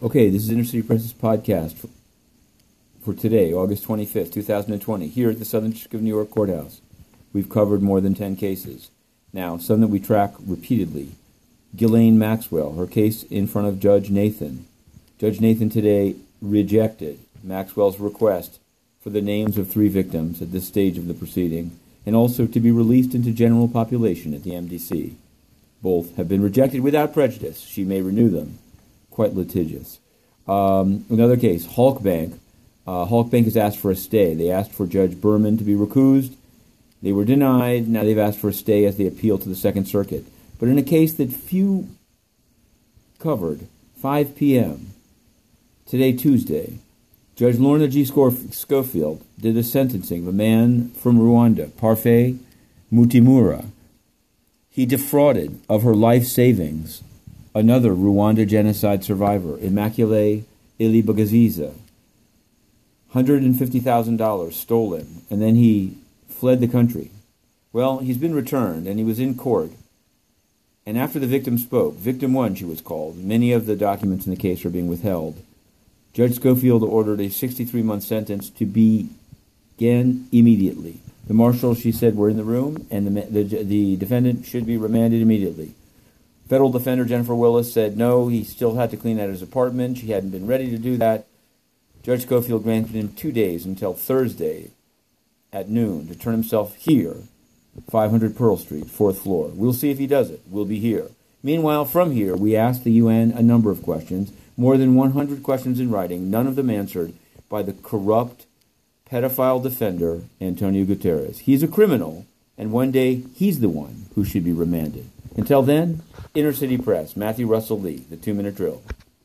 Okay, this is Inner City Press's podcast for, for today, August 25th, 2020, here at the Southern District of New York Courthouse. We've covered more than 10 cases. Now, some that we track repeatedly. Ghislaine Maxwell, her case in front of Judge Nathan. Judge Nathan today rejected Maxwell's request for the names of three victims at this stage of the proceeding and also to be released into general population at the MDC. Both have been rejected without prejudice. She may renew them quite litigious. Um, another case, Halk Bank. Uh, Halk Bank has asked for a stay. They asked for Judge Berman to be recused. They were denied. Now they've asked for a stay as they appeal to the Second Circuit. But in a case that few covered, 5 p.m., today, Tuesday, Judge Lorna G. Schofield did the sentencing of a man from Rwanda, Parfait Mutimura. He defrauded of her life savings another Rwanda genocide survivor, Immaculée Ilibagiza. $150,000 stolen, and then he fled the country. Well, he's been returned, and he was in court. And after the victim spoke, victim one, she was called, many of the documents in the case are being withheld. Judge Schofield ordered a 63 month sentence to begin immediately. The marshal, she said, were in the room, and the, the, the defendant should be remanded immediately. Federal defender Jennifer Willis said no, he still had to clean out his apartment. She hadn't been ready to do that. Judge Schofield granted him two days until Thursday at noon to turn himself here, 500 Pearl Street, fourth floor. We'll see if he does it. We'll be here. Meanwhile, from here, we asked the UN a number of questions, more than 100 questions in writing, none of them answered by the corrupt pedophile defender Antonio Guterres. He's a criminal, and one day he's the one who should be remanded. Until then, Inner City Press, Matthew Russell Lee, the two minute drill.